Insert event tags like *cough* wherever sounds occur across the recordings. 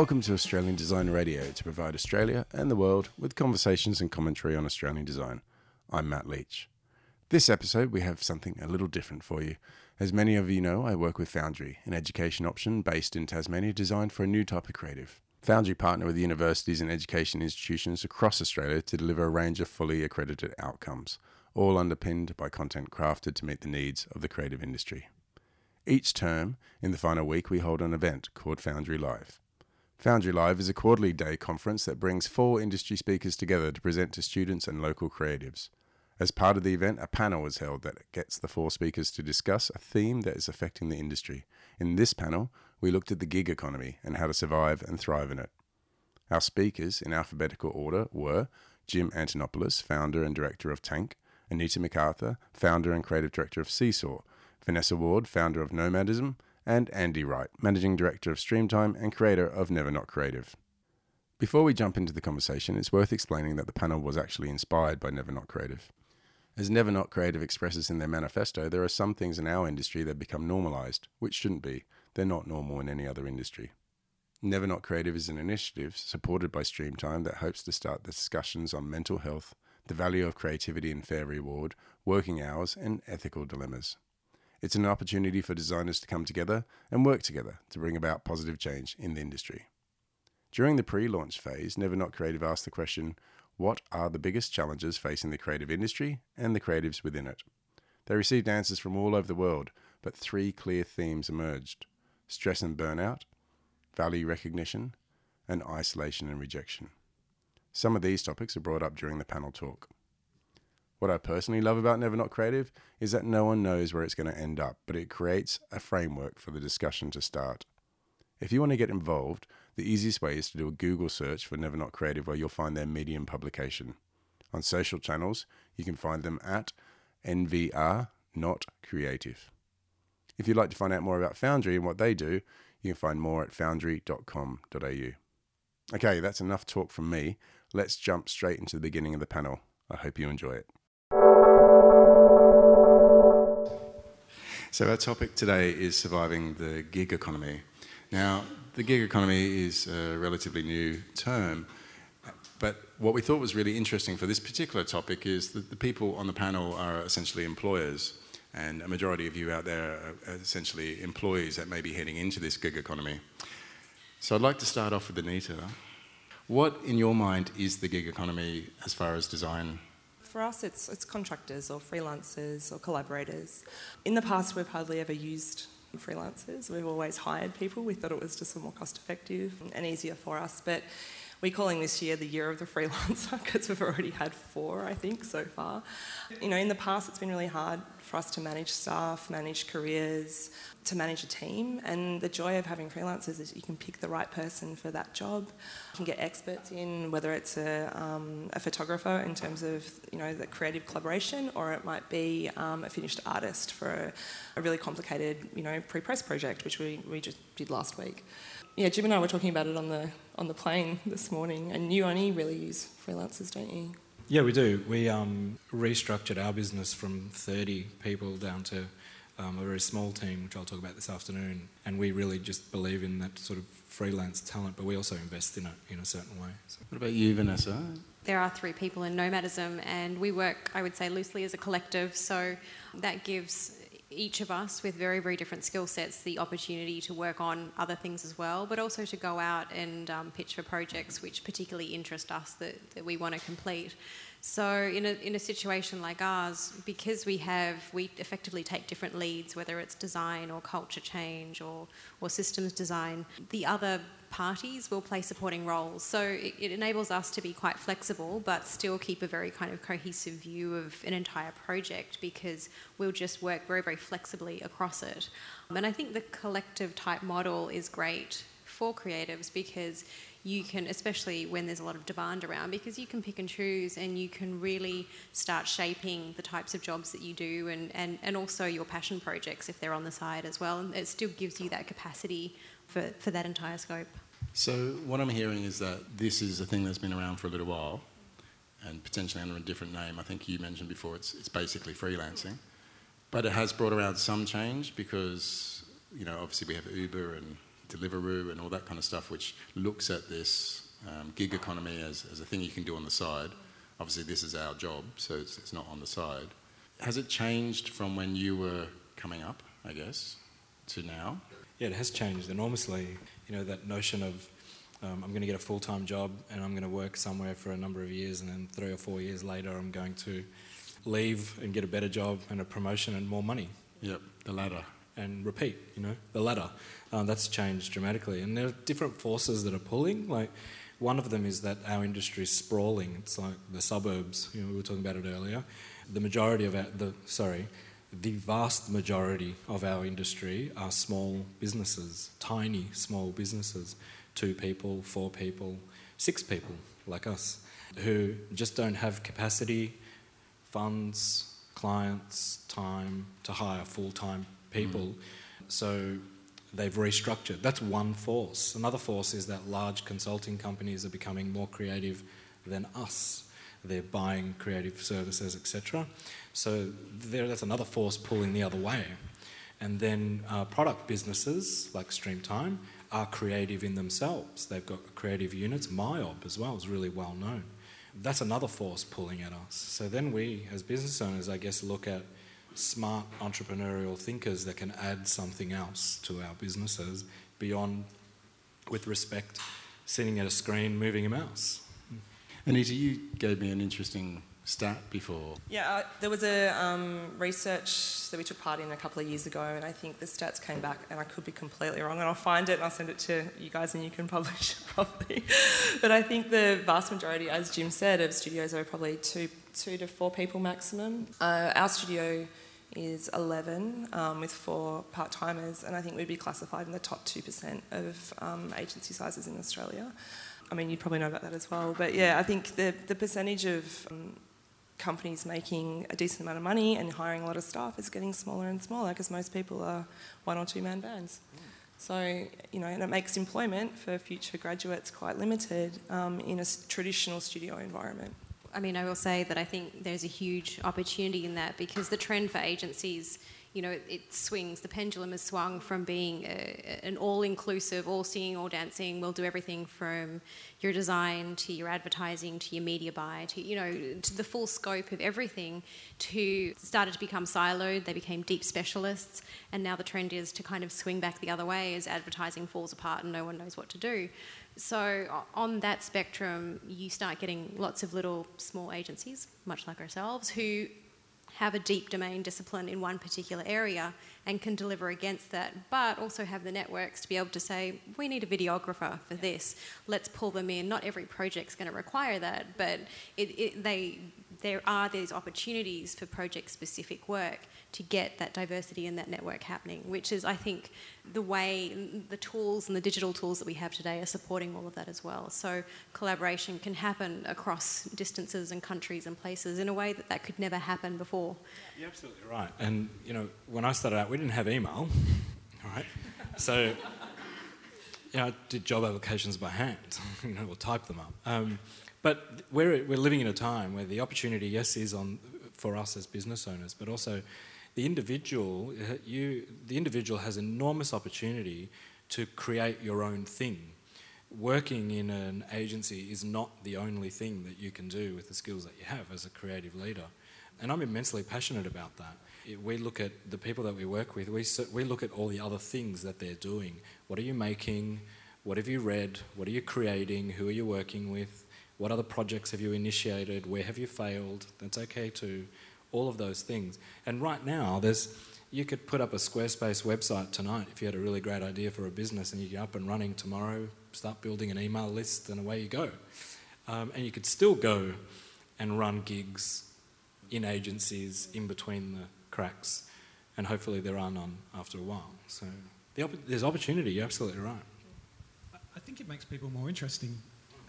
Welcome to Australian Design Radio to provide Australia and the world with conversations and commentary on Australian design. I'm Matt Leach. This episode, we have something a little different for you. As many of you know, I work with Foundry, an education option based in Tasmania designed for a new type of creative. Foundry partner with universities and education institutions across Australia to deliver a range of fully accredited outcomes, all underpinned by content crafted to meet the needs of the creative industry. Each term, in the final week, we hold an event called Foundry Live. Foundry Live is a quarterly day conference that brings four industry speakers together to present to students and local creatives. As part of the event, a panel is held that gets the four speakers to discuss a theme that is affecting the industry. In this panel, we looked at the gig economy and how to survive and thrive in it. Our speakers, in alphabetical order, were Jim Antonopoulos, founder and director of Tank, Anita MacArthur, founder and creative director of Seesaw, Vanessa Ward, founder of Nomadism, and Andy Wright, Managing Director of Streamtime and creator of Never Not Creative. Before we jump into the conversation, it's worth explaining that the panel was actually inspired by Never Not Creative. As Never Not Creative expresses in their manifesto, there are some things in our industry that become normalised, which shouldn't be. They're not normal in any other industry. Never Not Creative is an initiative supported by Streamtime that hopes to start discussions on mental health, the value of creativity and fair reward, working hours, and ethical dilemmas. It's an opportunity for designers to come together and work together to bring about positive change in the industry. During the pre launch phase, Never Not Creative asked the question What are the biggest challenges facing the creative industry and the creatives within it? They received answers from all over the world, but three clear themes emerged stress and burnout, value recognition, and isolation and rejection. Some of these topics are brought up during the panel talk. What I personally love about Never Not Creative is that no one knows where it's going to end up, but it creates a framework for the discussion to start. If you want to get involved, the easiest way is to do a Google search for Never Not Creative where you'll find their Medium publication. On social channels, you can find them at NVR Not Creative. If you'd like to find out more about Foundry and what they do, you can find more at foundry.com.au. Okay, that's enough talk from me. Let's jump straight into the beginning of the panel. I hope you enjoy it. So, our topic today is surviving the gig economy. Now, the gig economy is a relatively new term, but what we thought was really interesting for this particular topic is that the people on the panel are essentially employers, and a majority of you out there are essentially employees that may be heading into this gig economy. So, I'd like to start off with Anita. What, in your mind, is the gig economy as far as design for us, it's, it's contractors or freelancers or collaborators. In the past, we've hardly ever used freelancers. We've always hired people. We thought it was just more cost effective and easier for us. But we're calling this year the year of the *laughs* freelancer because we've already had four, I think, so far. You know, in the past, it's been really hard for us to manage staff, manage careers, to manage a team. And the joy of having freelancers is you can pick the right person for that job. You can get experts in, whether it's a, um, a photographer in terms of you know the creative collaboration, or it might be um, a finished artist for a, a really complicated you know pre-press project, which we, we just did last week. Yeah, Jim and I were talking about it on the on the plane this morning, and you only really use freelancers, don't you? Yeah, we do. We um, restructured our business from 30 people down to um, a very small team, which I'll talk about this afternoon. And we really just believe in that sort of freelance talent, but we also invest in it in a certain way. So. What about you, Vanessa? There are three people in Nomadism, and we work, I would say, loosely as a collective. So that gives each of us with very, very different skill sets the opportunity to work on other things as well, but also to go out and um, pitch for projects which particularly interest us that, that we want to complete. So in a, in a situation like ours, because we have, we effectively take different leads, whether it's design or culture change or, or systems design, the other parties will play supporting roles. So it, it, enables us to be quite flexible, but still keep a very kind of cohesive view of an entire project because we'll just work very, very flexibly across it. Um, and I think the collective type model is great for creatives because you can, especially when there's a lot of demand around, because you can pick and choose and you can really start shaping the types of jobs that you do and, and, and also your passion projects if they're on the side as well. And it still gives you that capacity for, for that entire scope. So, what I'm hearing is that this is a thing that's been around for a little while and potentially under a different name. I think you mentioned before it's, it's basically freelancing. But it has brought around some change because, you know, obviously we have Uber and Deliveroo and all that kind of stuff, which looks at this um, gig economy as, as a thing you can do on the side. Obviously, this is our job, so it's, it's not on the side. Has it changed from when you were coming up, I guess, to now? Yeah, it has changed enormously. You know, that notion of um, I'm going to get a full time job and I'm going to work somewhere for a number of years, and then three or four years later, I'm going to leave and get a better job and a promotion and more money. Yep, the ladder. And repeat, you know, the ladder. Um, that's changed dramatically. And there are different forces that are pulling. Like, one of them is that our industry is sprawling. It's like the suburbs, you know, we were talking about it earlier. The majority of our, the, sorry, the vast majority of our industry are small businesses, tiny small businesses, two people, four people, six people like us, who just don't have capacity, funds, clients, time to hire full time people. Mm. So they've restructured. That's one force. Another force is that large consulting companies are becoming more creative than us. They're buying creative services, etc. So there, that's another force pulling the other way. And then uh, product businesses like Streamtime are creative in themselves. They've got creative units. MYOB as well is really well known. That's another force pulling at us. So then we, as business owners, I guess, look at smart entrepreneurial thinkers that can add something else to our businesses beyond, with respect, sitting at a screen, moving a mouse. Anita, you gave me an interesting stat before? Yeah, uh, there was a um, research that we took part in a couple of years ago, and I think the stats came back, and I could be completely wrong, and I'll find it and I'll send it to you guys, and you can *laughs* publish it properly. but I think the vast majority, as Jim said, of studios are probably two, two to four people maximum. Uh, our studio is 11 um, with four part timers, and I think we'd be classified in the top 2% of um, agency sizes in Australia. I mean, you'd probably know about that as well. But yeah, I think the, the percentage of um, companies making a decent amount of money and hiring a lot of staff is getting smaller and smaller because most people are one or two man bands. So, you know, and it makes employment for future graduates quite limited um, in a traditional studio environment. I mean, I will say that I think there's a huge opportunity in that because the trend for agencies you know, it, it, swings. The pendulum has swung from being a, an all-inclusive, all singing, all dancing. We'll do everything from your design to your advertising to your media buy to you know to the full scope of everything. To started to become siloed. They became deep specialists, and now the trend is to kind of swing back the other way as advertising falls apart and no one knows what to do. So on that spectrum, you start getting lots of little small agencies, much like ourselves, who have a deep domain discipline in one particular area and can deliver against that, but also have the networks to be able to say, we need a videographer for this, let's pull them in. Not every project's going to require that, but it, it, they, there are these opportunities for project specific work to get that diversity and that network happening, which is, I think, the way the tools and the digital tools that we have today are supporting all of that as well. So collaboration can happen across distances and countries and places in a way that that could never happen before. You're absolutely right. And, you know, when I started out, we didn't have email, *laughs* right? So, you know, I did job applications by hand, *laughs* you know, or type them up. Um, but we're, we're living in a time where the opportunity, yes, is on for us as business owners, but also the individual, uh, you, the individual has enormous opportunity to create your own thing. Working in an agency is not the only thing that you can do with the skills that you have as a creative leader. And I'm immensely passionate about that. We look at the people that we work with, we, we look at all the other things that they're doing. What are you making? What have you read? What are you creating? Who are you working with? What other projects have you initiated? Where have you failed? That's okay too all of those things. And right now, there's you could put up a Squarespace website tonight if you had a really great idea for a business, and you get up and running tomorrow, start building an email list, and away you go. Um, and you could still go and run gigs in agencies in between the cracks, and hopefully there are none after a while. So the op- there's opportunity. You're absolutely right. I think it makes people more interesting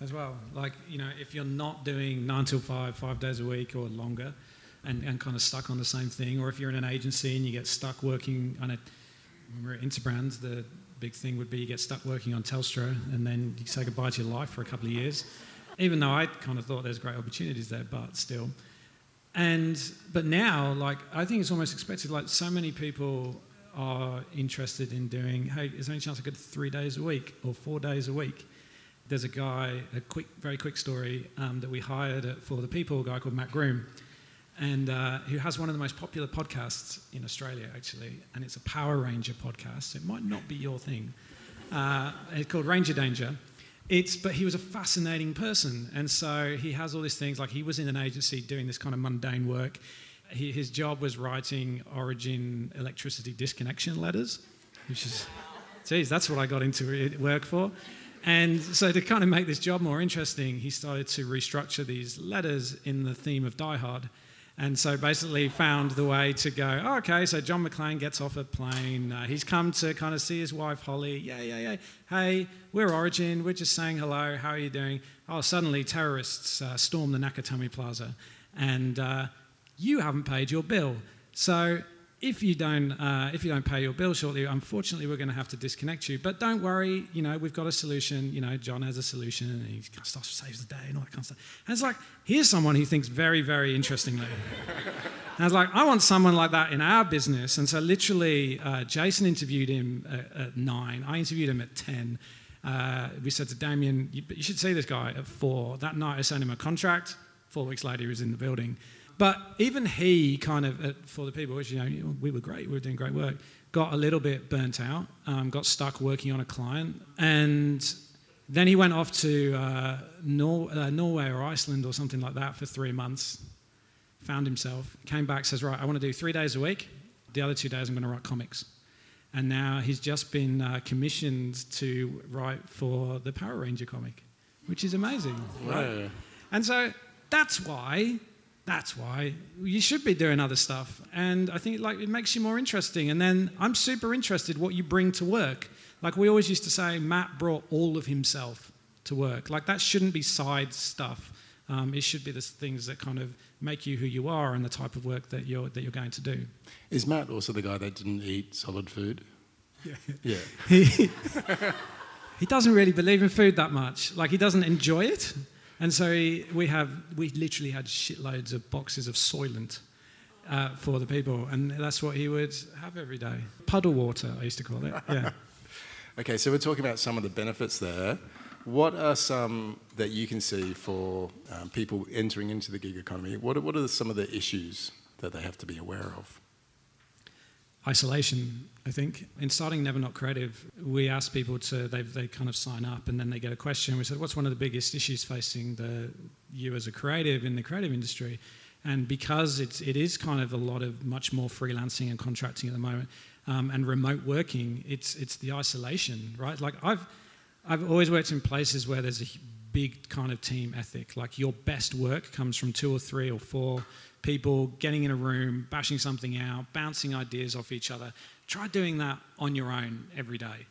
as well. Like you know, if you're not doing nine till five, five days a week or longer and, and kind of stuck on the same thing, or if you're in an agency and you get stuck working on it. When we're at Interbrands, the big thing would be you get stuck working on Telstra and then you say goodbye to your life for a couple of years. Even though I kind of thought there's great opportunities there, but still. And but now, like I think it's almost expected. Like so many people are interested in doing, hey, is there any chance I could three days a week or four days a week? There's a guy, a quick, very quick story um, that we hired at, for the People, a guy called Matt Groom, and uh, who has one of the most popular podcasts in Australia, actually, and it's a Power Ranger podcast. It might not be your thing. Uh, it's called Ranger Danger. It's, but he was a fascinating person, and so he has all these things. Like he was in an agency doing this kind of mundane work. He, his job was writing Origin electricity disconnection letters, which is, geez, that's what I got into work for. And so to kind of make this job more interesting, he started to restructure these letters in the theme of Die Hard. And so basically found the way to go, oh, okay, so John McClane gets off a plane. Uh, he's come to kind of see his wife, Holly. Yeah, yeah, yeah. Hey, we're Origin. We're just saying hello. How are you doing? Oh, suddenly terrorists uh, storm the Nakatomi Plaza. And uh, you haven't paid your bill. So if you don't uh, if you don't pay your bill shortly, unfortunately, we're going to have to disconnect you. But don't worry, you know we've got a solution. You know, John has a solution, and he kind of stuff saves the day and all that kind of stuff. And it's like here's someone who thinks very, very interestingly. *laughs* and I was like, I want someone like that in our business. And so literally, uh, Jason interviewed him at, at, nine. I interviewed him at ten. Uh, we said to Damien, you, you should see this guy at four. That night, I sent him a contract. Four weeks later, he was in the building. But even he kind of, for the people, which, you know, we were great, we were doing great work, got a little bit burnt out, um, got stuck working on a client. And then he went off to uh, Nor- uh, Norway or Iceland or something like that for three months, found himself, came back, says, Right, I want to do three days a week. The other two days, I'm going to write comics. And now he's just been uh, commissioned to write for the Power Ranger comic, which is amazing. Right? Yeah. And so that's why that's why. You should be doing other stuff. And i think like it makes you more interesting. And then i'm super interested what you bring to work. Like we always used to say matt brought all of himself to work. Like that shouldn't be side stuff. Um, it should be the things that kind of make you who you are and the type of work that you're that you're going to do. Is matt also the guy that didn't eat solid food? Yeah. Yeah. *laughs* He, *laughs* he doesn't really believe in food that much. Like he doesn't enjoy it and so we have, we literally had shitloads of boxes of Soylent uh, for the people, and that's what he would have every day. Puddle water, I used to call it. Yeah. *laughs* okay, so we're talking about some of the benefits there. What are some that you can see for um, people entering into the gig economy? What are, what are some of the issues that they have to be aware of? Isolation, I think. In starting Never Not Creative, we asked people to, they, they kind of sign up and then they get a question. We said, What's one of the biggest issues facing the, you as a creative in the creative industry? And because it's, it is kind of a lot of much more freelancing and contracting at the moment um, and remote working, it's, it's the isolation, right? Like I've, I've always worked in places where there's a big kind of team ethic. Like your best work comes from two or three or four people getting in a room, bashing something out, bouncing ideas off each other. Try doing that on your own every day.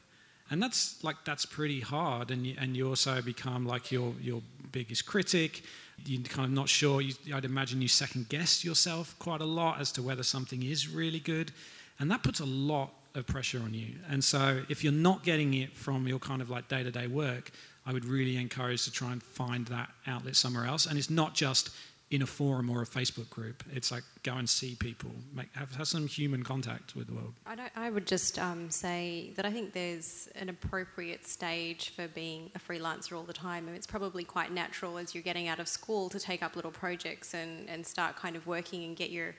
And that's like that's pretty hard, and you, and you also become like your your biggest critic. You're kind of not sure. You, I'd imagine you second guess yourself quite a lot as to whether something is really good, and that puts a lot of pressure on you. And so, if you're not getting it from your kind of like day to day work, I would really encourage to try and find that outlet somewhere else. And it's not just in a forum or a Facebook group. It's like go and see people, make, have, have some human contact with the world. I, I would just um, say that I think there's an appropriate stage for being a freelancer all the time. and it's probably quite natural as you're getting out of school to take up little projects and, and start kind of working and get your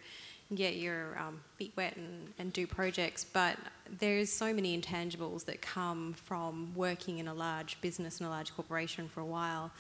get your um, feet wet and, and do projects, but there's so many intangibles that come from working in a large business and a large corporation for a while,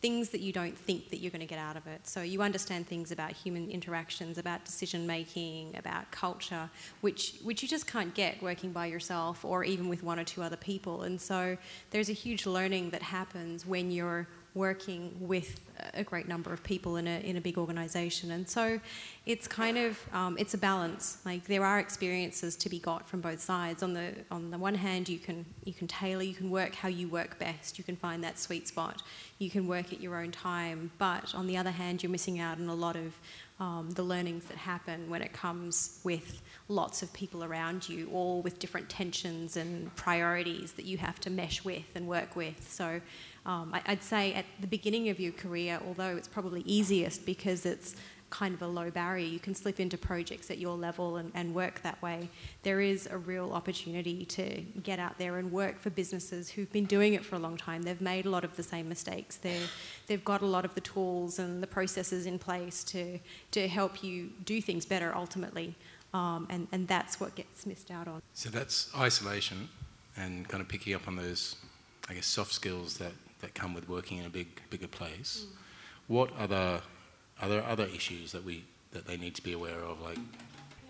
things that you don't think that you're going to get out of it. So you understand things about human interactions, about decision making, about culture, which which you just can't get working by yourself or even with one or two other people. And so there's a huge learning that happens when you're working with a great number of people in a, in a big organization. And so it's kind of, um, it's a balance. Like there are experiences to be got from both sides. On the, on the one hand, you can, you can tailor, you can work how you work best. You can find that sweet spot. You can work at your own time. But on the other hand, you're missing out on a lot of um, the learnings that happen when it comes with lots of people around you, all with different tensions and priorities that you have to mesh with and work with. So um, I, would say at the beginning of your career, although it's probably easiest because it's kind of a low barrier. You can slip into projects at your level and, and work that way. There is a real opportunity to get out there and work for businesses who've been doing it for a long time. They've made a lot of the same mistakes. they they've got a lot of the tools and the processes in place to, to help you do things better ultimately. Um, and, and that's what gets missed out on. So that's isolation and kind of picking up on those, I guess, soft skills that, that come with working in a big, bigger place. Mm. What other are there other issues that we that they need to be aware of, like?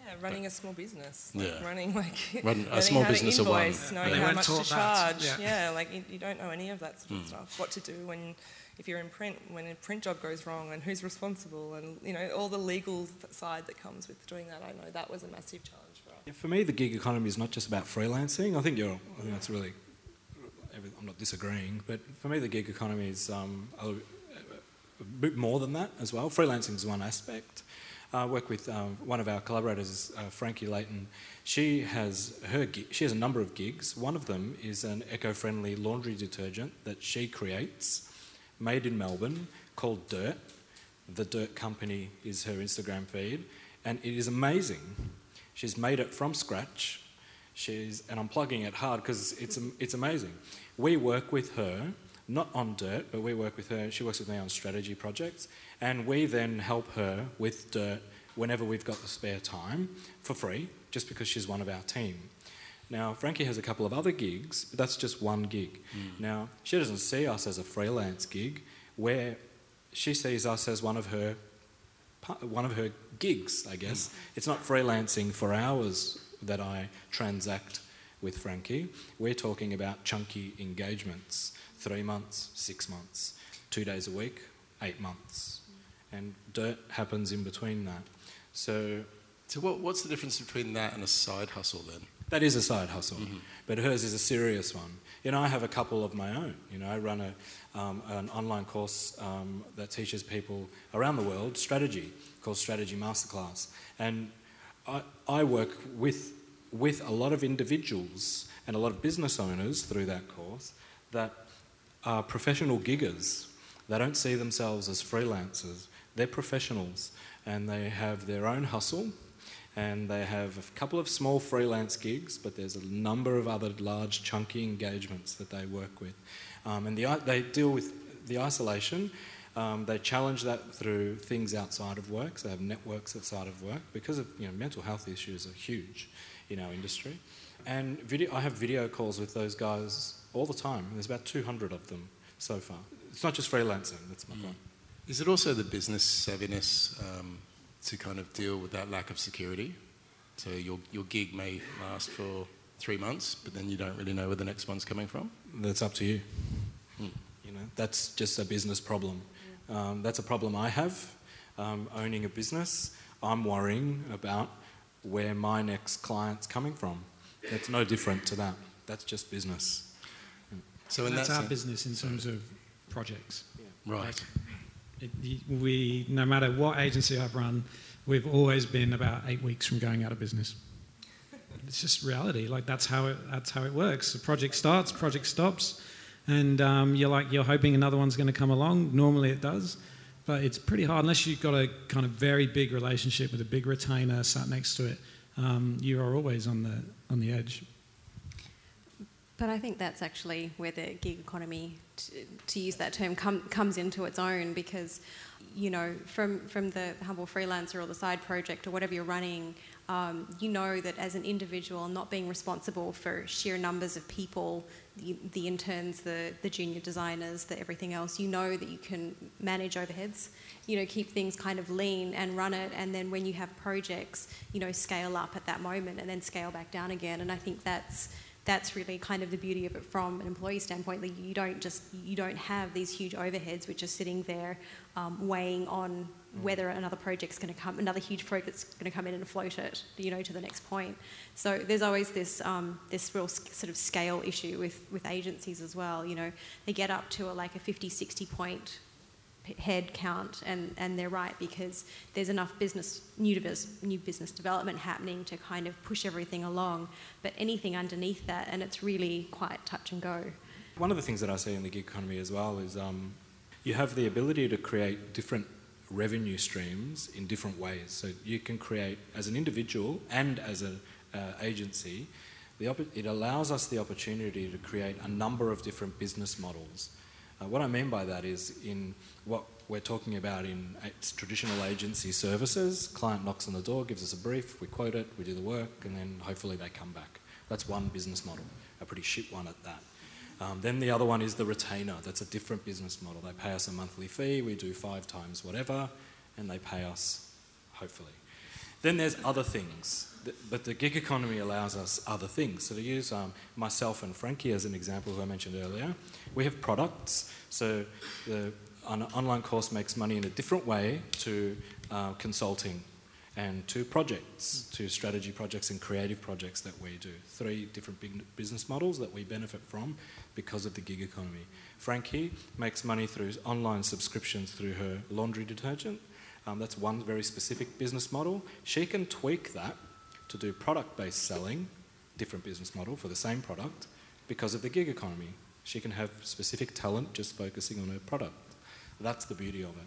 Yeah, running a small business. Like yeah. Running like *laughs* Run a small business to invoice, of one. knowing how much to charge. Yeah. yeah. like you, you, don't know any of that sort of mm. stuff. What to do when if you're in print, when a print job goes wrong, and who's responsible, and you know all the legal side that comes with doing that. I know that was a massive challenge for us. Yeah, for me, the gig economy is not just about freelancing. I think you're. I think that's really. I'm not disagreeing, but for me, the gig economy is um, a, a bit more than that as well. Freelancing is one aspect. I work with um, one of our collaborators, uh, Frankie Layton. She has her she has a number of gigs. One of them is an eco-friendly laundry detergent that she creates, made in Melbourne, called Dirt. The Dirt Company is her Instagram feed, and it is amazing. She's made it from scratch. She's and I'm plugging it hard because it's it's amazing. We work with her not on dirt, but we work with her. She works with me on strategy projects, and we then help her with dirt whenever we've got the spare time for free, just because she's one of our team. Now, Frankie has a couple of other gigs, but that's just one gig. Mm. Now, she doesn't see us as a freelance gig, where she sees us as one of her one of her gigs, I guess. Mm. It's not freelancing for hours that I transact with Frankie. We're talking about chunky engagements three months, six months, two days a week, eight months. And dirt happens in between that. So, so what, what's the difference between that and a side hustle then? That is a side hustle, mm-hmm. but hers is a serious one. You know, I have a couple of my own. You know, I run a, um, an online course um, that teaches people around the world strategy called Strategy Masterclass. And I, work with, with a lot of individuals and a lot of business owners through that course that are professional giggers. They don't see themselves as freelancers. They're professionals and they have their own hustle and they have a couple of small freelance gigs, but there's a number of other large, chunky engagements that they work with. Um, and the, they deal with the isolation. Um, they challenge that through things outside of work. So they have networks outside of work because of you know mental health issues are huge in our industry. And video, I have video calls with those guys all the time. There's about 200 of them so far. It's not just freelancing, that's my mm. point. Is it also the business savviness um, to kind of deal with that lack of security? So your, your gig may last for three months, but then you don't really know where the next one's coming from? That's up to you. Mm. You know, that's just a business problem. Um, that's a problem I have um, owning a business. I'm worrying about where my next client's coming from. It's no different to that. That's just business. So that's that our sense, business in terms of projects. Yeah. Right. Like it, we, no matter what agency I've run, we've always been about eight weeks from going out of business. It's just reality. Like that's how it, that's how it works. The project starts, project stops, and um, you're like you're hoping another one's going to come along. Normally it does, but it's pretty hard unless you've got a kind of very big relationship with a big retainer sat next to it. Um, you are always on the on the edge. But I think that's actually where the gig economy, to, to use that term, com, comes into its own because, you know, from, from the humble freelancer or the side project or whatever you're running, um, you know that as an individual, not being responsible for sheer numbers of people, the, the interns, the, the junior designers, the everything else, you know that you can manage overheads, you know, keep things kind of lean and run it. And then when you have projects, you know, scale up at that moment and then scale back down again. And I think that's that's really kind of the beauty of it from an employee standpoint. Like you don't just you don't have these huge overheads which are sitting there um, weighing on whether another project's going to come, another huge project's going to come in and float it, you know, to the next point. So there's always this um, this real sort of scale issue with with agencies as well. You know, they get up to a, like a 50, 60 point head count, and, and they're right because there's enough business new, new business development happening to kind of push everything along. But anything underneath that, and it's really quite touch and go. One of the things that I see in the gig economy as well is um, you have the ability to create different revenue streams in different ways. So you can create, as an individual and as an uh, agency, it allows us the opportunity to create a number of different business models. Uh, what I mean by that is in what we're talking about in traditional agency services, client knocks on the door, gives us a brief, we quote it, we do the work, and then hopefully they come back. That's one business model, a pretty shit one at that. Um, then the other one is the retainer. That's a different business model. They pay us a monthly fee, we do five times whatever, and they pay us, hopefully. Then there's other things, but the gig economy allows us other things. So to use um, myself and Frankie as an example, who I mentioned earlier, we have products. So the an online course makes money in a different way to uh, consulting and to projects, to strategy projects and creative projects that we do. Three different big business models that we benefit from because of the gig economy. Frankie makes money through online subscriptions through her laundry detergent. Um, that's one very specific business model. She can tweak that to do product based selling, different business model for the same product, because of the gig economy. She can have specific talent just focusing on her product. That's the beauty of it.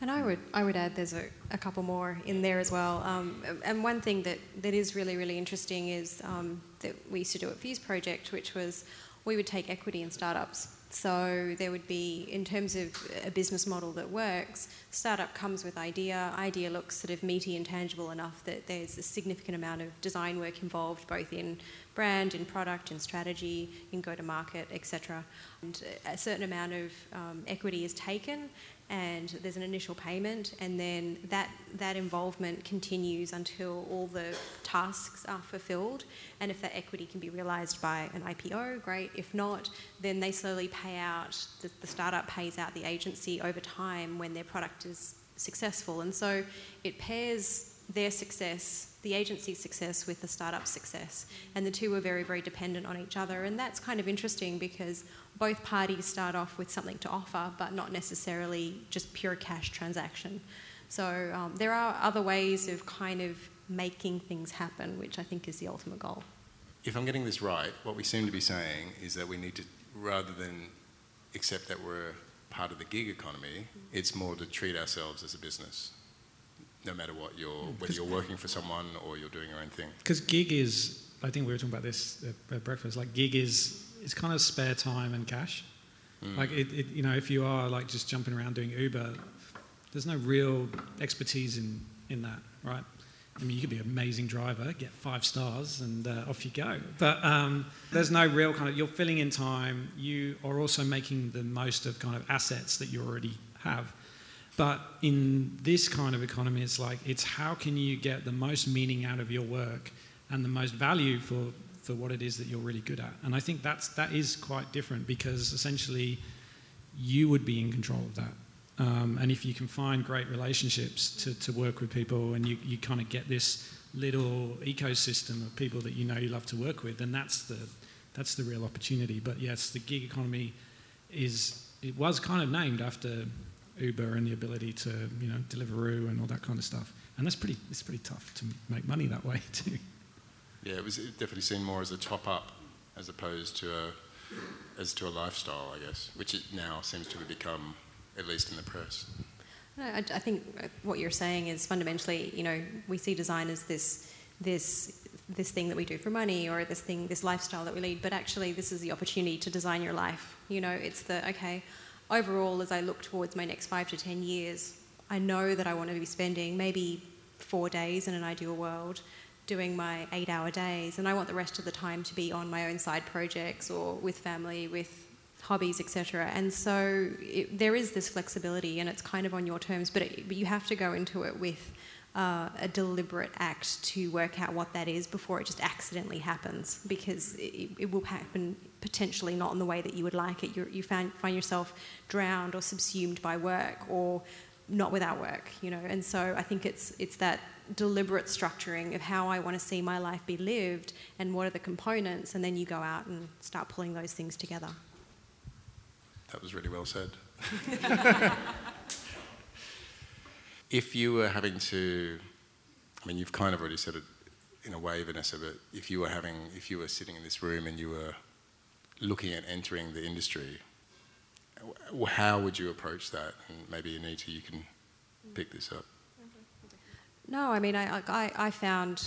And I would, I would add there's a, a couple more in there as well. Um, and one thing that, that is really, really interesting is um, that we used to do at Fuse Project, which was we would take equity in startups. So there would be, in terms of a business model that works, startup comes with idea. Idea looks sort of meaty and tangible enough that there's a significant amount of design work involved, both in brand, in product, in strategy, in go-to-market, etc. And a certain amount of um, equity is taken, and there's an initial payment, and then that that involvement continues until all the tasks are fulfilled. And if that equity can be realised by an IPO, great. If not, then they slowly pay out. The, the startup pays out the agency over time when their product is successful, and so it pairs their success, the agency's success, with the startup's success, and the two were very, very dependent on each other. And that's kind of interesting because both parties start off with something to offer, but not necessarily just pure cash transaction. So um, there are other ways of kind of making things happen, which I think is the ultimate goal. If I'm getting this right, what we seem to be saying is that we need to, rather than accept that we're part of the gig economy, it's more to treat ourselves as a business, no matter what you're, whether you're working for someone or you're doing your own thing. Because gig is, I think we were talking about this at breakfast, like gig is it's kind of spare time and cash. Mm. Like it, it, you know, if you are like just jumping around doing Uber, there's no real expertise in in that, right? I mean, you could be an amazing driver, get five stars, and uh, off you go. But um, there's no real kind of, you're filling in time. You are also making the most of kind of assets that you already have. But in this kind of economy, it's like, it's how can you get the most meaning out of your work and the most value for for what it is that you're really good at. And I think that's that is quite different because essentially you would be in control of that. Um, and if you can find great relationships to, to work with people and you, you kind of get this little ecosystem of people that you know you love to work with, then that's the that's the real opportunity. But yes, the gig economy is it was kind of named after Uber and the ability to you know Deliveroo and all that kind of stuff. And that's pretty it's pretty tough to make money that way *laughs* too. Yeah, it was definitely seen more as a top up as opposed to a as to a lifestyle, I guess, which it now seems to have become, at least in the press. I, I think what you're saying is fundamentally, you know, we see design as this this this thing that we do for money or this thing this lifestyle that we lead but actually this is the opportunity to design your life you know it's the okay overall as i look towards my next five to ten years i know that i want to be spending maybe four days in an ideal world doing my eight hour days, and I want the rest of the time to be on my own side projects or with family, with hobbies, etc. And so it, there is this flexibility, and it's kind of on your terms, but, it, but you have to go into it with uh, a deliberate act to work out what that is before it just accidentally happens, because it, it will happen potentially not in the way that you would like it. You're, you find, find yourself drowned or subsumed by work or not without work, you know. And so I think it's it's that deliberate structuring of how I want to see my life be lived and what are the components, and then you go out and start pulling those things together. That was really well said. *laughs* if you were having to, I mean, you've kind of already said it in a way, Vanessa, but if you were having, if you were sitting in this room and you were looking at entering the industry, how would you approach that? And maybe Anita, you can pick this up. No, I mean, I, I, I found,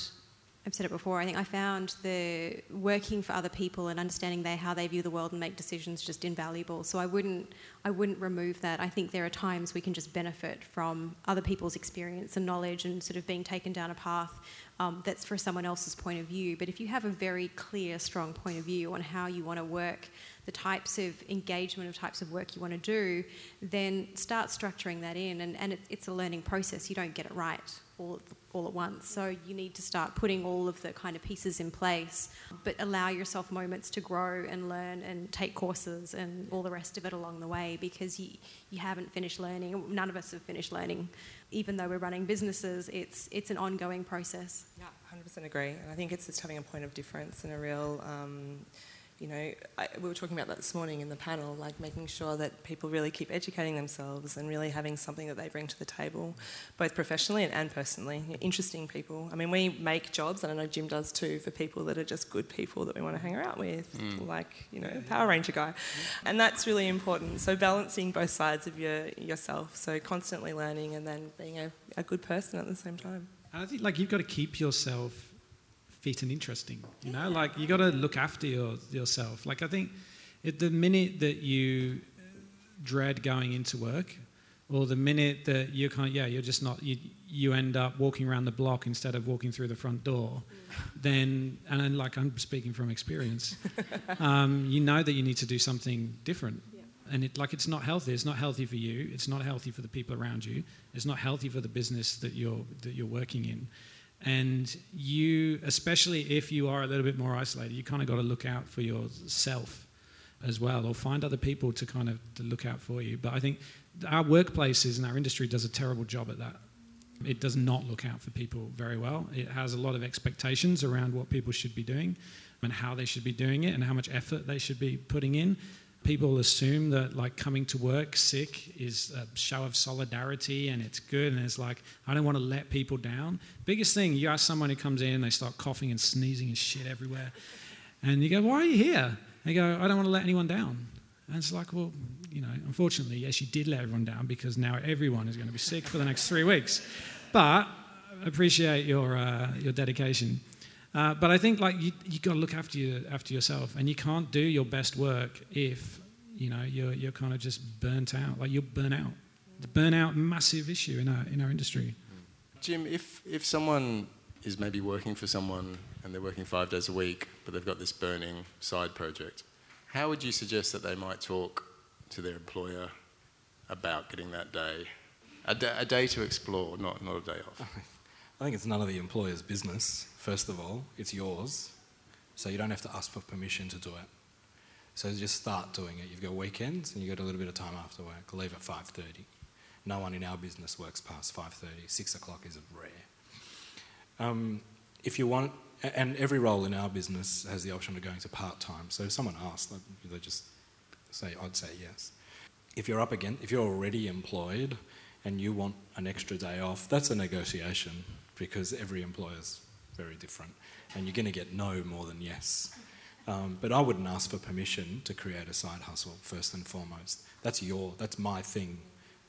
I've said it before, I think I found the working for other people and understanding they, how they view the world and make decisions just invaluable. So I wouldn't, I wouldn't remove that. I think there are times we can just benefit from other people's experience and knowledge and sort of being taken down a path um, that's for someone else's point of view. But if you have a very clear, strong point of view on how you want to work, the types of engagement of types of work you want to do, then start structuring that in. And, and it, it's a learning process. You don't get it right all, all at once. So you need to start putting all of the kind of pieces in place, but allow yourself moments to grow and learn and take courses and all the rest of it along the way because you, you haven't finished learning. None of us have finished learning. Even though we're running businesses, it's, it's an ongoing process. Yeah, 100% agree. And I think it's just having a point of difference and a real. Um, you know, I, we were talking about that this morning in the panel, like making sure that people really keep educating themselves and really having something that they bring to the table, both professionally and, and personally. Interesting people. I mean, we make jobs, and I know Jim does too, for people that are just good people that we want to hang out with, mm. like, you know, Power Ranger guy. And that's really important. So balancing both sides of your yourself. So constantly learning and then being a, a good person at the same time. I think like you've got to keep yourself fit and interesting. You know, like you got to look after your, yourself. Like I think at the minute that you dread going into work, or the minute that you can't, yeah, you're just not, you, you end up walking around the block instead of walking through the front door, then, and then, like I'm speaking from experience, *laughs* um, you know that you need to do something different. Yeah. And it, like it's not healthy. It's not healthy for you. It's not healthy for the people around you. It's not healthy for the business that you're that you're working in. And you, especially if you are a little bit more isolated, you kind of got to look out for yourself as well, or find other people to kind of to look out for you. But I think our workplaces and our industry does a terrible job at that. It does not look out for people very well. It has a lot of expectations around what people should be doing and how they should be doing it and how much effort they should be putting in people assume that like coming to work sick is a show of solidarity and it's good and it's like i don't want to let people down. Biggest thing you ask someone who comes in they start coughing and sneezing and shit everywhere. And you go why are you here? They go i don't want to let anyone down. And it's like well you know unfortunately yes you did let everyone down because now everyone is going to be sick for the next three weeks. But appreciate your uh, your dedication uh, but I think like you you got to look after you after yourself, and you can't do your best work if you know you're you're kind of just burnt out. Like you'll burn out. The burnout massive issue in our in our industry. Jim, if if someone is maybe working for someone and they're working five days a week, but they've got this burning side project, how would you suggest that they might talk to their employer about getting that day? A, day, a day to explore, not, not a day off. *laughs* I think it's none of the employer's business, first of all. It's yours. So you don't have to ask for permission to do it. So just start doing it. You've got weekends and you've got a little bit of time after work. Leave at 5.30. No one in our business works past 5.30. 6 o'clock is rare. Um, if you want, and every role in our business has the option of going to part-time. So if someone asks, they just say, I'd say yes. If you're up again, if you're already employed and you want an extra day off, that's a negotiation because every employer is very different, and you're going to get no more than yes. Um, but I wouldn't ask for permission to create a side hustle first and foremost. That's your, that's my thing.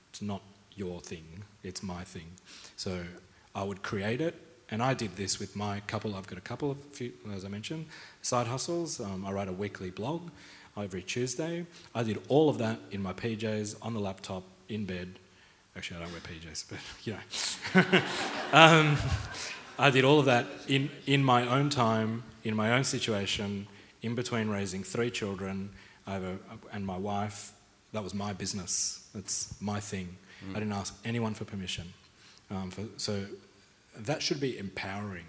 It's not your thing. It's my thing. So I would create it, and I did this with my couple. I've got a couple of, few, as I mentioned, side hustles. Um, I write a weekly blog every Tuesday. I did all of that in my PJs on the laptop in bed Actually, I don't wear PJs, but *laughs* you know. *laughs* um, I did all of that in, in my own time, in my own situation, in between raising three children a, and my wife. That was my business. That's my thing. Mm. I didn't ask anyone for permission. Um, for, so that should be empowering.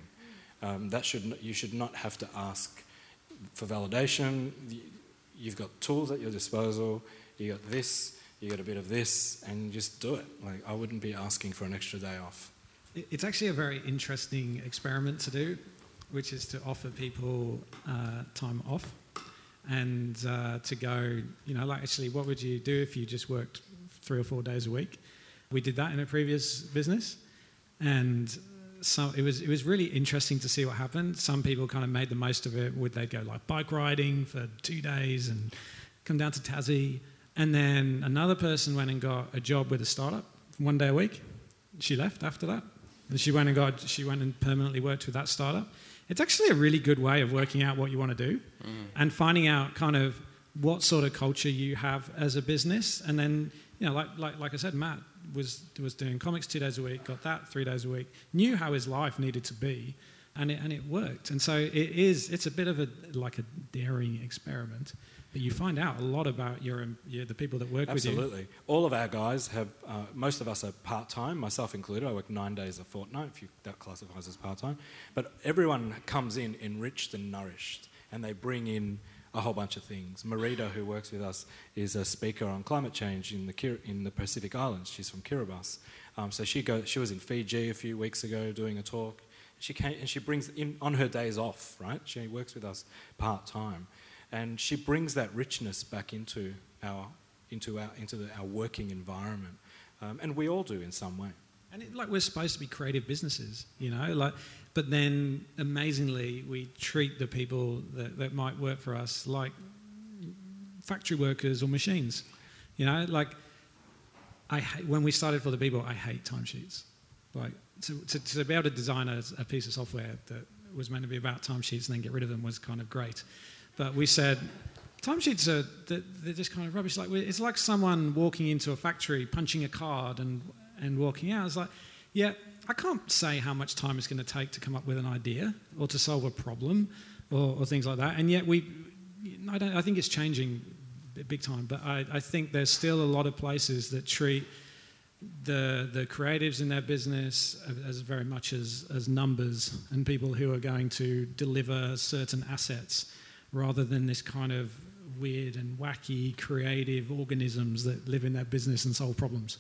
Um, that should you should not have to ask for validation. You've got tools at your disposal. You got this you get a bit of this, and just do it. Like I wouldn't be asking for an extra day off. It's actually a very interesting experiment to do, which is to offer people uh, time off and uh, to go, you know, like actually, what would you do if you just worked three or four days a week? We did that in a previous business, and so it was it was really interesting to see what happened. Some people kind of made the most of it. Would they go like bike riding for two days and come down to Tassie? And then another person went and got a job with a startup one day a week. She left after that. And she went and got she went and permanently worked with that startup. It's actually a really good way of working out what you want to do mm. and finding out kind of what sort of culture you have as a business. And then, you know, like, like, like I said, Matt was, was doing comics two days a week, got that three days a week, knew how his life needed to be, and it, and it worked. And so it is, it's a bit of a, like a daring experiment. But you find out a lot about your, your the people that work with you. Absolutely. All of our guys have, uh, most of us are part time, myself included. I work nine days a fortnight, if you, that classifies as part time. But everyone comes in enriched and nourished, and they bring in a whole bunch of things. Marita, who works with us, is a speaker on climate change in the, Kir- in the Pacific Islands. She's from Kiribati. Um, so she, go, she was in Fiji a few weeks ago doing a talk. She came and she brings in on her days off, right? She works with us part time, and she brings that richness back into our into our into the, our working environment, um, and we all do in some way. And it, like we're supposed to be creative businesses, you know, like, but then amazingly we treat the people that, that might work for us like factory workers or machines, you know, like I hate, when we started for the people, I hate timesheets. Like to, to, to be able to design a, a piece of software that was meant to be about timesheets and then get rid of them was kind of great. But we said timesheets are they're, just kind of rubbish. Like it's like someone walking into a factory, punching a card, and and walking out. It's like, yeah, I can't say how much time it's going to take to come up with an idea or to solve a problem or, or things like that. And yet we, I, don't, I think it's changing big time. But I, I think there's still a lot of places that treat the the creatives in their business as very much as, as numbers and people who are going to deliver certain assets rather than this kind of weird and wacky creative organisms that live in their business and solve problems.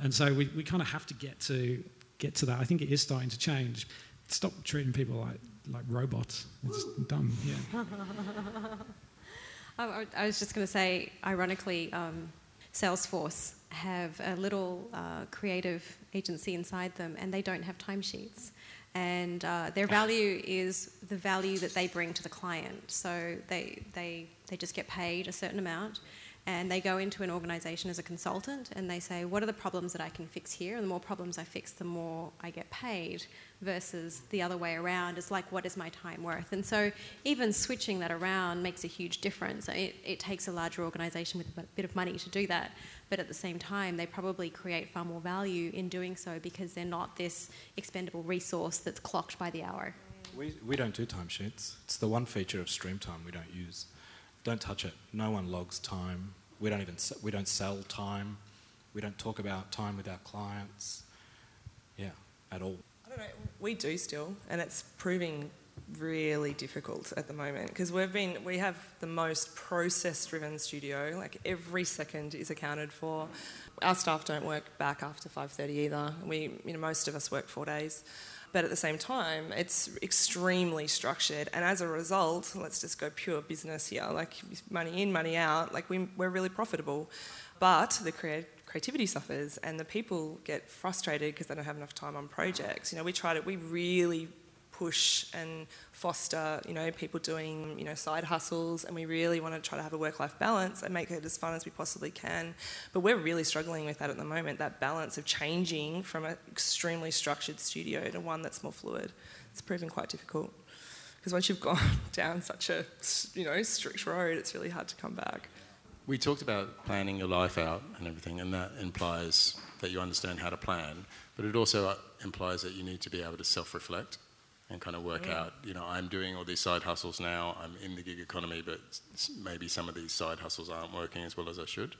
And so we, we kind of have to get to get to that. I think it is starting to change. Stop treating people like like robots. It's dumb. Yeah. *laughs* I, I was just going to say, ironically, um, Salesforce have a little uh, creative agency inside them, and they don't have timesheets. And uh, their value is the value that they bring to the client. So they, they, they just get paid a certain amount, and they go into an organization as a consultant and they say, What are the problems that I can fix here? And the more problems I fix, the more I get paid, versus the other way around. It's like, What is my time worth? And so, even switching that around makes a huge difference. It, it takes a larger organization with a bit of money to do that, but at the same time, they probably create far more value in doing so because they're not this expendable resource that's clocked by the hour. We, we don't do timesheets. It's the one feature of Streamtime we don't use. Don't touch it. No one logs time. We don't even we don't sell time. We don't talk about time with our clients. Yeah, at all. I. We do still, and it's proving really difficult at the moment because we've been we have the most process driven studio. Like every second is accounted for. Our staff don't work back after 5:30 either. We you know most of us work 4 days. But at the same time it's extremely structured and as a result let's just go pure business here like money in money out like we, we're really profitable. But the create, creativity suffers and the people get frustrated because they don't have enough time on projects you know we try to we really push and foster, you know, people doing, you know, side hustles, and we really want to try to have a work-life balance and make it as fun as we possibly can. But we're really struggling with that at the moment. That balance of changing from an extremely structured studio to one that's more fluid. It's proving quite difficult because once you've *laughs* gone down such a, you know, strict road, it's really hard to come back. We talked about planning your life out and everything, and that implies that you understand how to plan, but it also implies that you need to be able to self-reflect and kind of work Yeah. out, you know, I'm doing all these side hustles now, I'm in the gig economy, but maybe some of these side hustles aren't working as well as I should.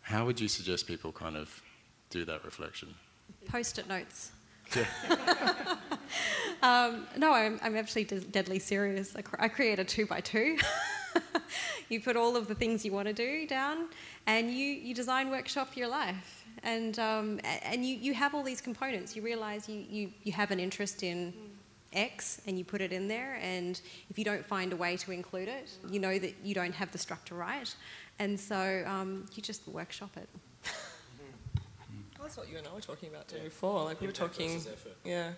How would you suggest people kind of do that reflection? Post-it notes. Yeah. *laughs* Um, no, I'm, I'm actually de- deadly serious. I, cr- I create a two by two. *laughs* *laughs* you put all of the things you want to do down, and you, you design workshop your life. And, um, and you, you have all these components. You realize you, you, you have an interest in X, and you put it in there. And if you don't find a way to include it, you know that you don't have the structure right. And so um, you just workshop it. *laughs* Well, that's what you and I were talking about doing before. Like we were talking, yeah,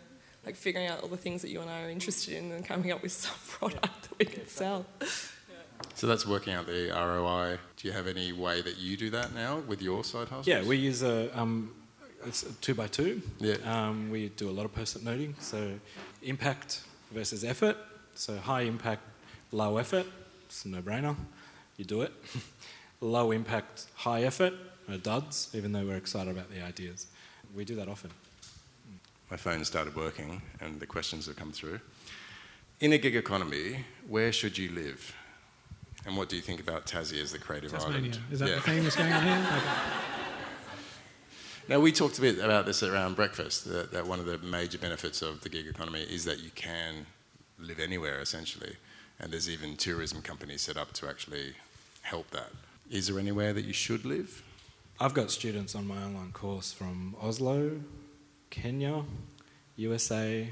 like figuring out all the things that you and I are interested in and coming up with some *laughs* product that we can sell. So that's working out the ROI. Do you have any way that you do that now with your side hustles? Yeah, we use a, um, it's a two by two. Yeah. Um, we do a lot of post-it noting. So impact versus effort. So high impact, low effort. It's a no-brainer. You do it. *laughs* low impact, high effort. No duds, even though we're excited about the ideas. We do that often. My phone started working, and the questions have come through. In a gig economy, where should you live? And what do you think about Tassie as the creative Tasmania. island? Is that Yeah. the theme that's going on here? *laughs* Okay. Now, we talked a bit about this around breakfast, that, that one of the major benefits of the gig economy is that you can live anywhere, essentially. And there's even tourism companies set up to actually help that. Is there anywhere that you should live? I've got students on my online course from Oslo, Kenya, USA,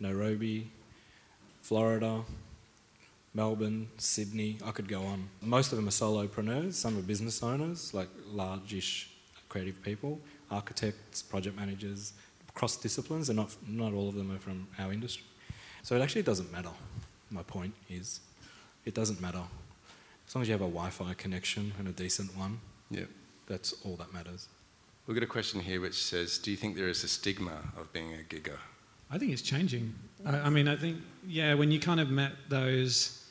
Nairobi, Florida, Melbourne, Sydney. I could go on. Most of them are solopreneurs, some are business owners, like large-ish creative people, architects, project managers, cross disciplines, and not, not all of them are from our industry. So it actually doesn't matter. My point is, it doesn't matter. As long as you have a Wi Fi connection and a decent one, Yeah. that's all that matters. We've got a question here which says Do you think there is a stigma of being a gigger? I think it's changing. I, I mean, I think, yeah, when you kind of met those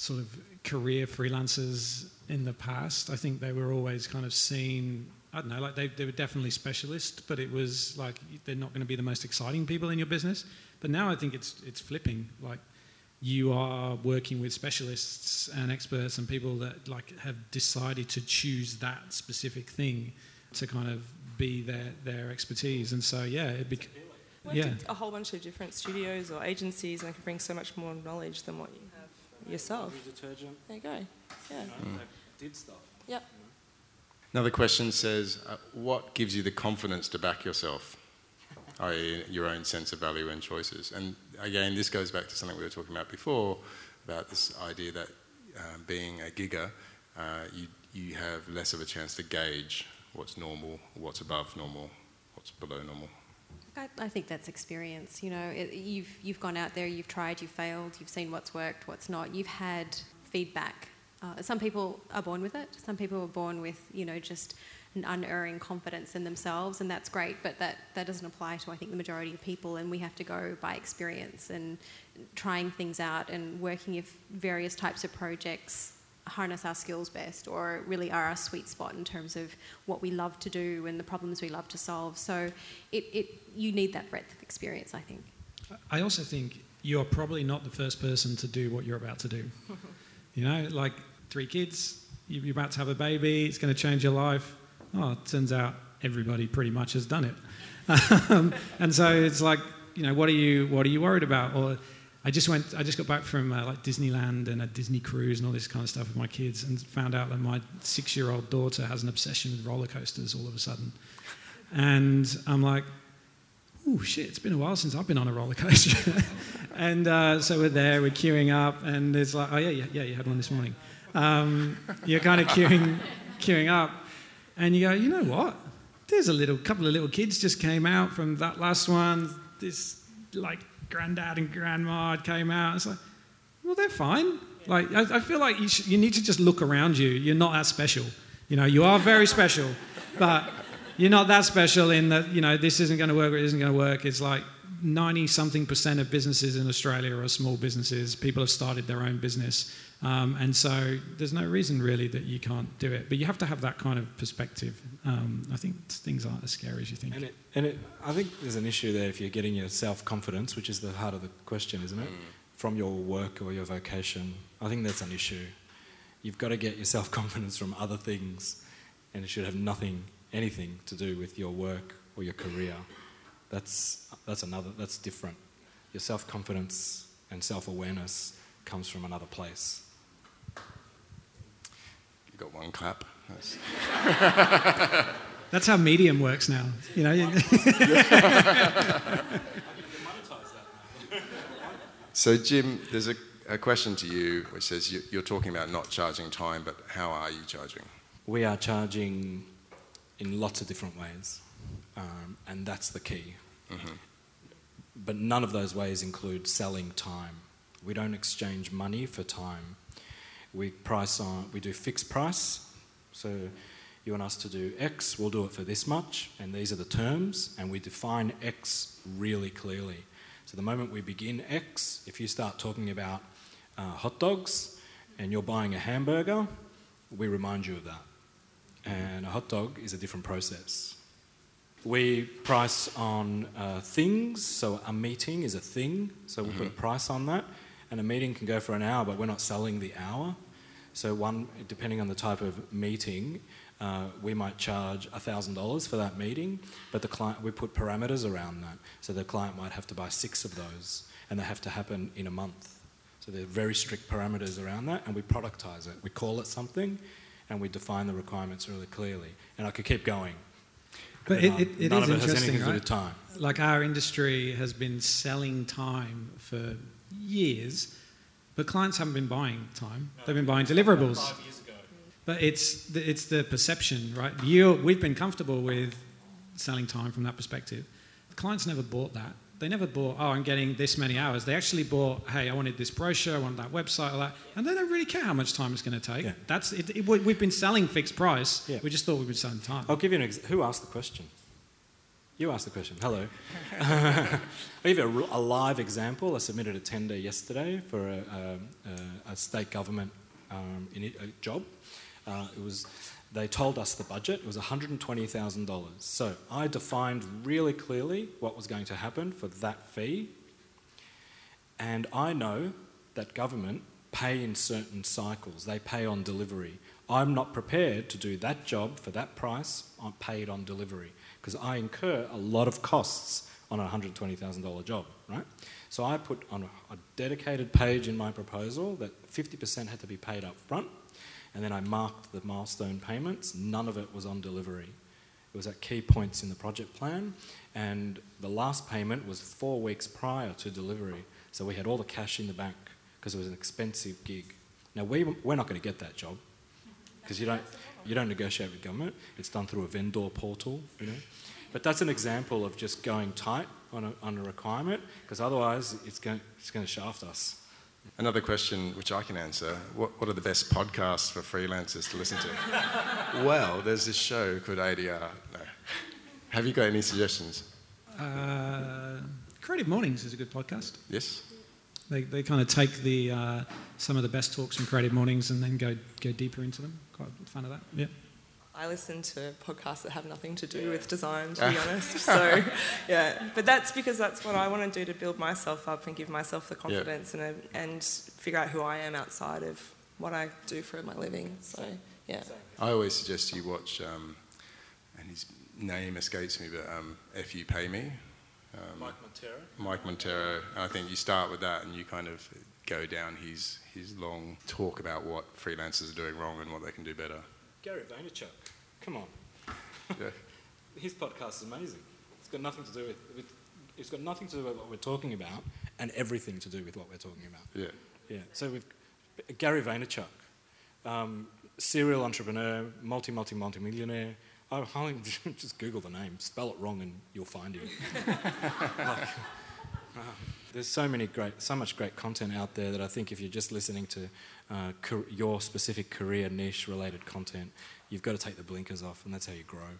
sort of career freelancers in the past, I think they were always kind of seen, I don't know, like they, they were definitely specialists, but it was like they're not going to be the most exciting people in your business. But now I think it's, it's flipping. Like you are working with specialists and experts and people that like have decided to choose that specific thing to kind of be their, their expertise. And so, yeah, it bec- Worked yeah. a whole bunch of different studios or agencies, and they can bring so much more knowledge than what you yourself. detergent. There you go. Yeah. did stuff. Yep. Another question says uh, What gives you the confidence to back yourself? i.e., your own sense of value and choices. And again, this goes back to something we were talking about before about this idea that um, being a gigger, uh, you, you have less of a chance to gauge what's normal, what's above normal, what's below normal. I, I think that's experience. You know, it, you've you've gone out there, you've tried, you've failed, you've seen what's worked, what's not. You've had feedback. Uh, some people are born with it. Some people are born with you know just an unerring confidence in themselves, and that's great. But that that doesn't apply to I think the majority of people, and we have to go by experience and trying things out and working with various types of projects harness our skills best or really are our sweet spot in terms of what we love to do and the problems we love to solve. So it, it, you need that breadth of experience, I think. I also think you're probably not the first person to do what you're about to do. *laughs* you know, like three kids, you- you're about to have a baby, it's going to change your life. Oh, it turns out everybody pretty much has done it. *laughs* um, and so it's like, you know, what are you what are you worried about? Or I just went, I just got back from uh, like Disneyland and a Disney cruise and all this kind of stuff with my kids, and found out that my six-year-old daughter has an obsession with roller coasters all of a sudden. And I'm like, oh shit, it's been a while since I've been on a roller coaster. *laughs* and uh, so we're there, we're queuing up, and it's like, oh yeah, yeah, yeah, you had one this morning. Um, you're kind of queuing, queuing up, and you go, you know what? There's a little couple of little kids just came out from that last one. This like granddad and grandma came out. It's like, well, they're fine. Like I, I feel like you, sh- you need to just look around you. You're not that special. You know, you are very special, but you're not that special in that you know this isn't going to work or it isn't going to work. It's like 90 something percent of businesses in Australia are small businesses. People have started their own business, um, and so there's no reason really that you can't do it. But you have to have that kind of perspective. Um, I think things aren't as scary as you think. And, it, and it, I think there's an issue there if you're getting your self confidence, which is the heart of the question, isn't it? From your work or your vocation. I think that's an issue. You've got to get your *laughs* self confidence from other things, and it should have nothing, anything to do with your work or your career. That's, that's another, that's different. Your self confidence and self awareness comes from another place. You got one clap. That's- *laughs* That's how Medium works now. You know, *laughs* So, Jim, there's a, a question to you which says you, you're talking about not charging time, but how are you charging? We are charging in lots of different ways, um, and that's the key. But none of those ways include selling time. We don't exchange money for time. We price on, we do fixed price. So you want us to do X, we'll do it for this much, and these are the terms, and we define X really clearly. So the moment we begin X, if you start talking about uh, hot dogs and you're buying a hamburger, we remind you of that. And a hot dog is a different process. We price on uh, things, so a meeting is a thing, so we mm-hmm. put a price on that. And a meeting can go for an hour, but we're not selling the hour. So, one, depending on the type of meeting, uh, we might charge $1,000 for that meeting, but the client, we put parameters around that. So the client might have to buy six of those, and they have to happen in a month. So there are very strict parameters around that, and we productize it. We call it something, and we define the requirements really clearly. And I could keep going. But, it, it, it is it interesting, right? time. Like our industry has been selling time for years, but clients haven't been buying time. They've been buying deliverables. Five years ago. But it's the, it's the perception, right? You, we've been comfortable with selling time from that perspective. The clients never bought that. They never bought, oh, I'm getting this many hours. They actually bought, hey, I wanted this brochure, I wanted that website, or that. And they don't really care how much time it's going to take. Yeah. That's it, it, We've been selling fixed price. Yeah. We just thought we'd been selling time. I'll give you an example. Who asked the question? You asked the question. Hello. *laughs* I'll give you a, a, live example. I submitted a tender yesterday for a, a, a state government um, job. Uh, it was, they told us the budget, it was $120,000. So I defined really clearly what was going to happen for that fee. And I know that government pay in certain cycles, they pay on delivery. I'm not prepared to do that job for that price, I'm paid on delivery, because I incur a lot of costs on a $120,000 job, right? So I put on a, dedicated page in my proposal that 50% had to be paid up front and then I marked the milestone payments. None of it was on delivery. It was at key points in the project plan, and the last payment was four weeks prior to delivery. So we had all the cash in the bank because it was an expensive gig. Now we, we're not going to get that job because you don't, you don't negotiate with government. It's done through a vendor portal, you know. But that's an example of just going tight on a, on a requirement because otherwise it's going, it's going to shaft us. Another question which I can answer what, what are the best podcasts for freelancers to listen to? *laughs* well, there's this show called ADR. No. Have you got any suggestions? Uh, Creative Mornings is a good podcast. Yes. They, they kind of take the, uh, some of the best talks from Creative Mornings and then go, go deeper into them. Quite a fan of that. Yeah. I listen to podcasts that have nothing to do with design, to be honest. So, *laughs* yeah, but that's because that's what I want to do to build myself up and give myself the confidence yeah. and and figure out who I am outside of what I do for my living. So, yeah. I always suggest you watch, um, and his name escapes me, but um, If You Pay Me. Um, Mike Monteiro. Mike Monteiro. I think you start with that and you kind of go down his, his long talk about what freelancers are doing wrong and what they can do better. Gary Vaynerchuk. Come on. Yeah. *laughs* His podcast is amazing. It's got nothing to do with, with, it's got nothing to do with what we're talking about, and everything to do with what we're talking about. Yeah. Yeah. So we've Gary Vaynerchuk, um, serial entrepreneur, multi multi multi millionaire. Oh, *laughs* just Google the name, spell it wrong, and you'll find him. *laughs* like, uh, there's so many great, so much great content out there that I think if you're just listening to uh, your specific career niche related content, you've got to take the blinkers off, and that's how you grow.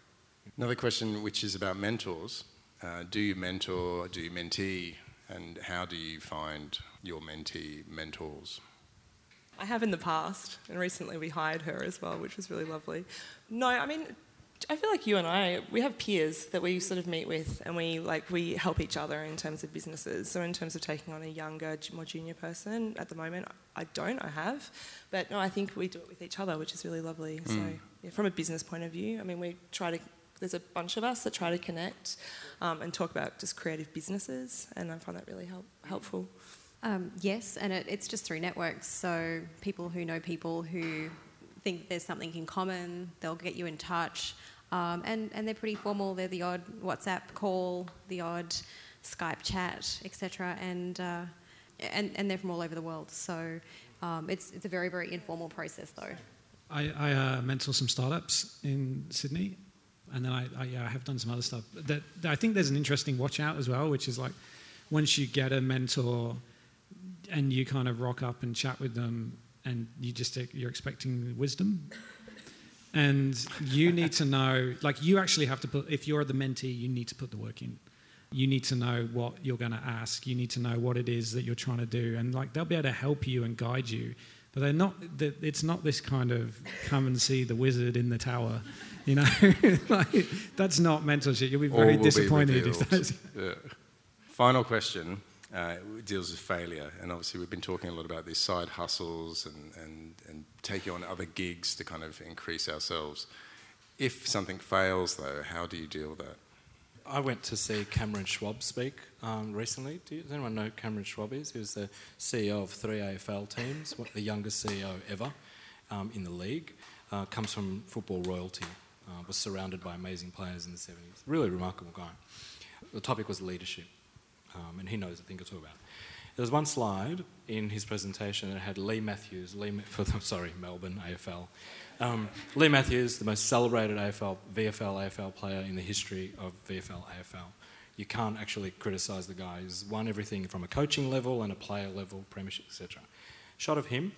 Another question, which is about mentors. Uh, do you mentor? Do you mentee? And how do you find your mentee mentors? I have in the past, and recently we hired her as well, which was really lovely. No, I mean, I feel like you and I, we have peers that we sort of meet with, and we like we help each other in terms of businesses. So in terms of taking on a younger, more junior person, at the moment I don't, I have, but no, I think we do it with each other, which is really lovely. Mm. So yeah, from a business point of view, I mean, we try to. There's a bunch of us that try to connect um, and talk about just creative businesses, and I find that really help, helpful. Um, yes, and it, it's just through networks. So people who know people who think there's something in common, they'll get you in touch. Um, and, and they're pretty formal. They're the odd WhatsApp call, the odd Skype chat, etc. And, uh, and, and they're from all over the world. So um, it's, it's a very, very informal process, though. I, I uh, mentor some startups in Sydney, and then I, I, yeah, I have done some other stuff. That, I think there's an interesting watch out as well, which is like once you get a mentor and you kind of rock up and chat with them and you just you're expecting wisdom. And you need to know, like you actually have to put. If you're the mentee, you need to put the work in. You need to know what you're going to ask. You need to know what it is that you're trying to do, and like they'll be able to help you and guide you. But they're not. It's not this kind of come and see the wizard in the tower. You know, *laughs* like, that's not mentorship. You'll be very disappointed if that's. Yeah. Final question uh, deals with failure. And obviously, we've been talking a lot about these side hustles and, and, and taking on other gigs to kind of increase ourselves. If something fails, though, how do you deal with that? I went to see Cameron Schwab speak um, recently. Do you, does anyone know who Cameron Schwab is? He was the CEO of three AFL teams, the youngest CEO ever um, in the league. Uh, comes from football royalty. Uh, was surrounded by amazing players in the 70s. Really remarkable guy. The topic was leadership um, and he knows the thing I talk about. There was one slide in his presentation that had Leigh Matthews, Leigh, *laughs* for the, sorry, Melbourne AFL. Um, Leigh Matthews, the most celebrated AFL, VFL AFL player in the history of VFL AFL. You can't actually criticise the guy. He's won everything from a coaching level and a player level, premiership, etc. Shot of him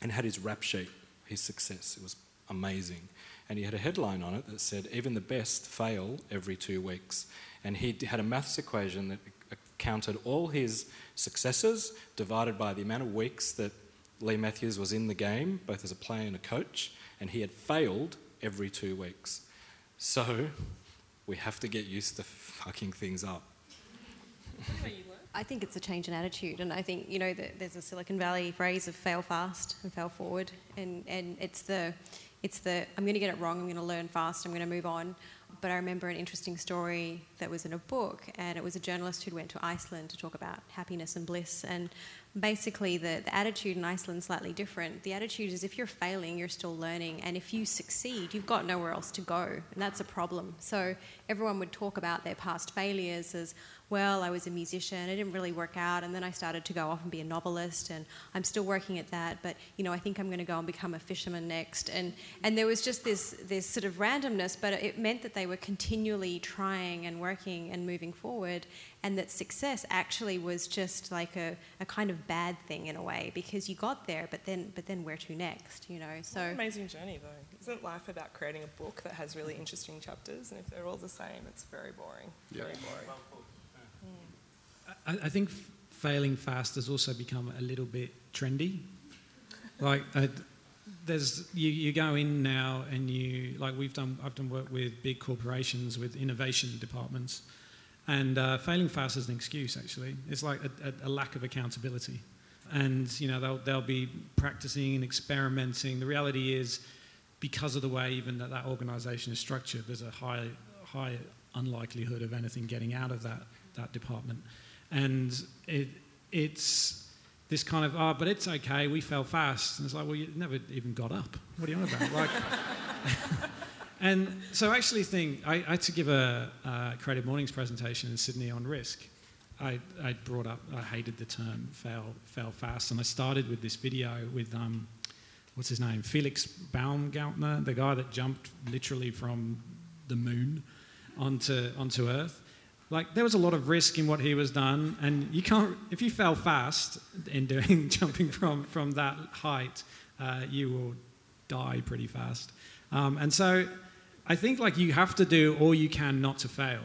and had his rap sheet, his success. It was amazing. And he had a headline on it that said, Even the best fail every two weeks. And he had a maths equation that counted all his successes divided by the amount of weeks that Leigh Matthews was in the game, both as a player and a coach, and he had failed every two weeks. So we have to get used to fucking things up. *laughs* I think it's a change in attitude, and I think you know there's a Silicon Valley phrase of "fail fast and fail forward," and and it's the it's the I'm going to get it wrong, I'm going to learn fast, I'm going to move on but I remember an interesting story that was in a book, and it was a journalist who went to Iceland to talk about happiness and bliss. And basically, the, the attitude in Iceland is slightly different. The attitude is if you're failing, you're still learning, and if you succeed, you've got nowhere else to go, and that's a problem. So everyone would talk about their past failures as, well, I was a musician, it didn't really work out, and then I started to go off and be a novelist, and I'm still working at that, but you know, I think I'm going to go and become a fisherman next. And and there was just this this sort of randomness, but it meant that they were continually trying and working and moving forward, and that success actually was just like a, a kind of bad thing in a way because you got there, but then but then where to next, you know? So amazing journey though. Isn't life about creating a book that has really interesting chapters, and if they're all the same, it's very boring. Yeah. Very boring. I, I think failing fast has also become a little bit trendy. Like, uh, there's you, you go in now and you like we've done I've done work with big corporations with innovation departments, and uh, failing fast is an excuse. Actually, it's like a, a, lack of accountability, and you know they'll they'll be practicing and experimenting. The reality is, because of the way even that that organisation is structured, there's a high high unlikelihood of anything getting out of that that department and it, it's this kind of, oh, but it's okay, we fell fast. And it's like, well, you never even got up. What are you on about? like, *laughs* and so I actually think, I, I had to give a, Creative Mornings presentation in Sydney on risk. I, I brought up, I hated the term fail, fail fast. And I started with this video with, um, what's his name? Felix Baumgartner, the guy that jumped literally from the moon onto, onto Earth. Like there was a lot of risk in what he was done, and you can't. If you fell fast in doing *laughs* jumping from from that height, uh, you will die pretty fast. Um, and so, I think like you have to do all you can not to fail,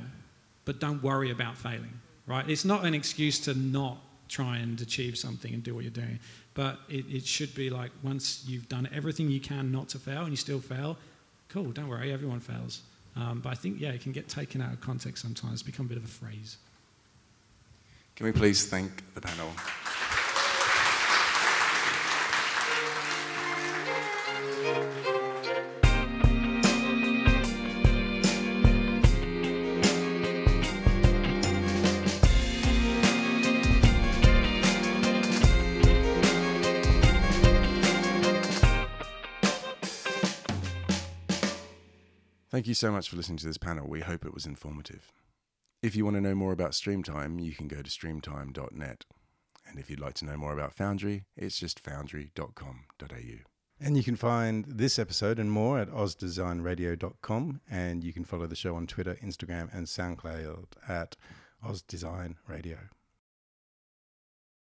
but don't worry about failing. Right? It's not an excuse to not try and achieve something and do what you're doing, but it, it should be like once you've done everything you can not to fail and you still fail, cool. Don't worry, everyone fails. Um, but I think, yeah, it can get taken out of context sometimes, become a bit of a phrase. Can we please thank the panel? So much for listening to this panel. We hope it was informative. If you want to know more about Streamtime, you can go to streamtime.net. And if you'd like to know more about Foundry, it's just foundry.com.au. And you can find this episode and more at ozdesignradio.com. And you can follow the show on Twitter, Instagram, and SoundCloud at OzDesignRadio.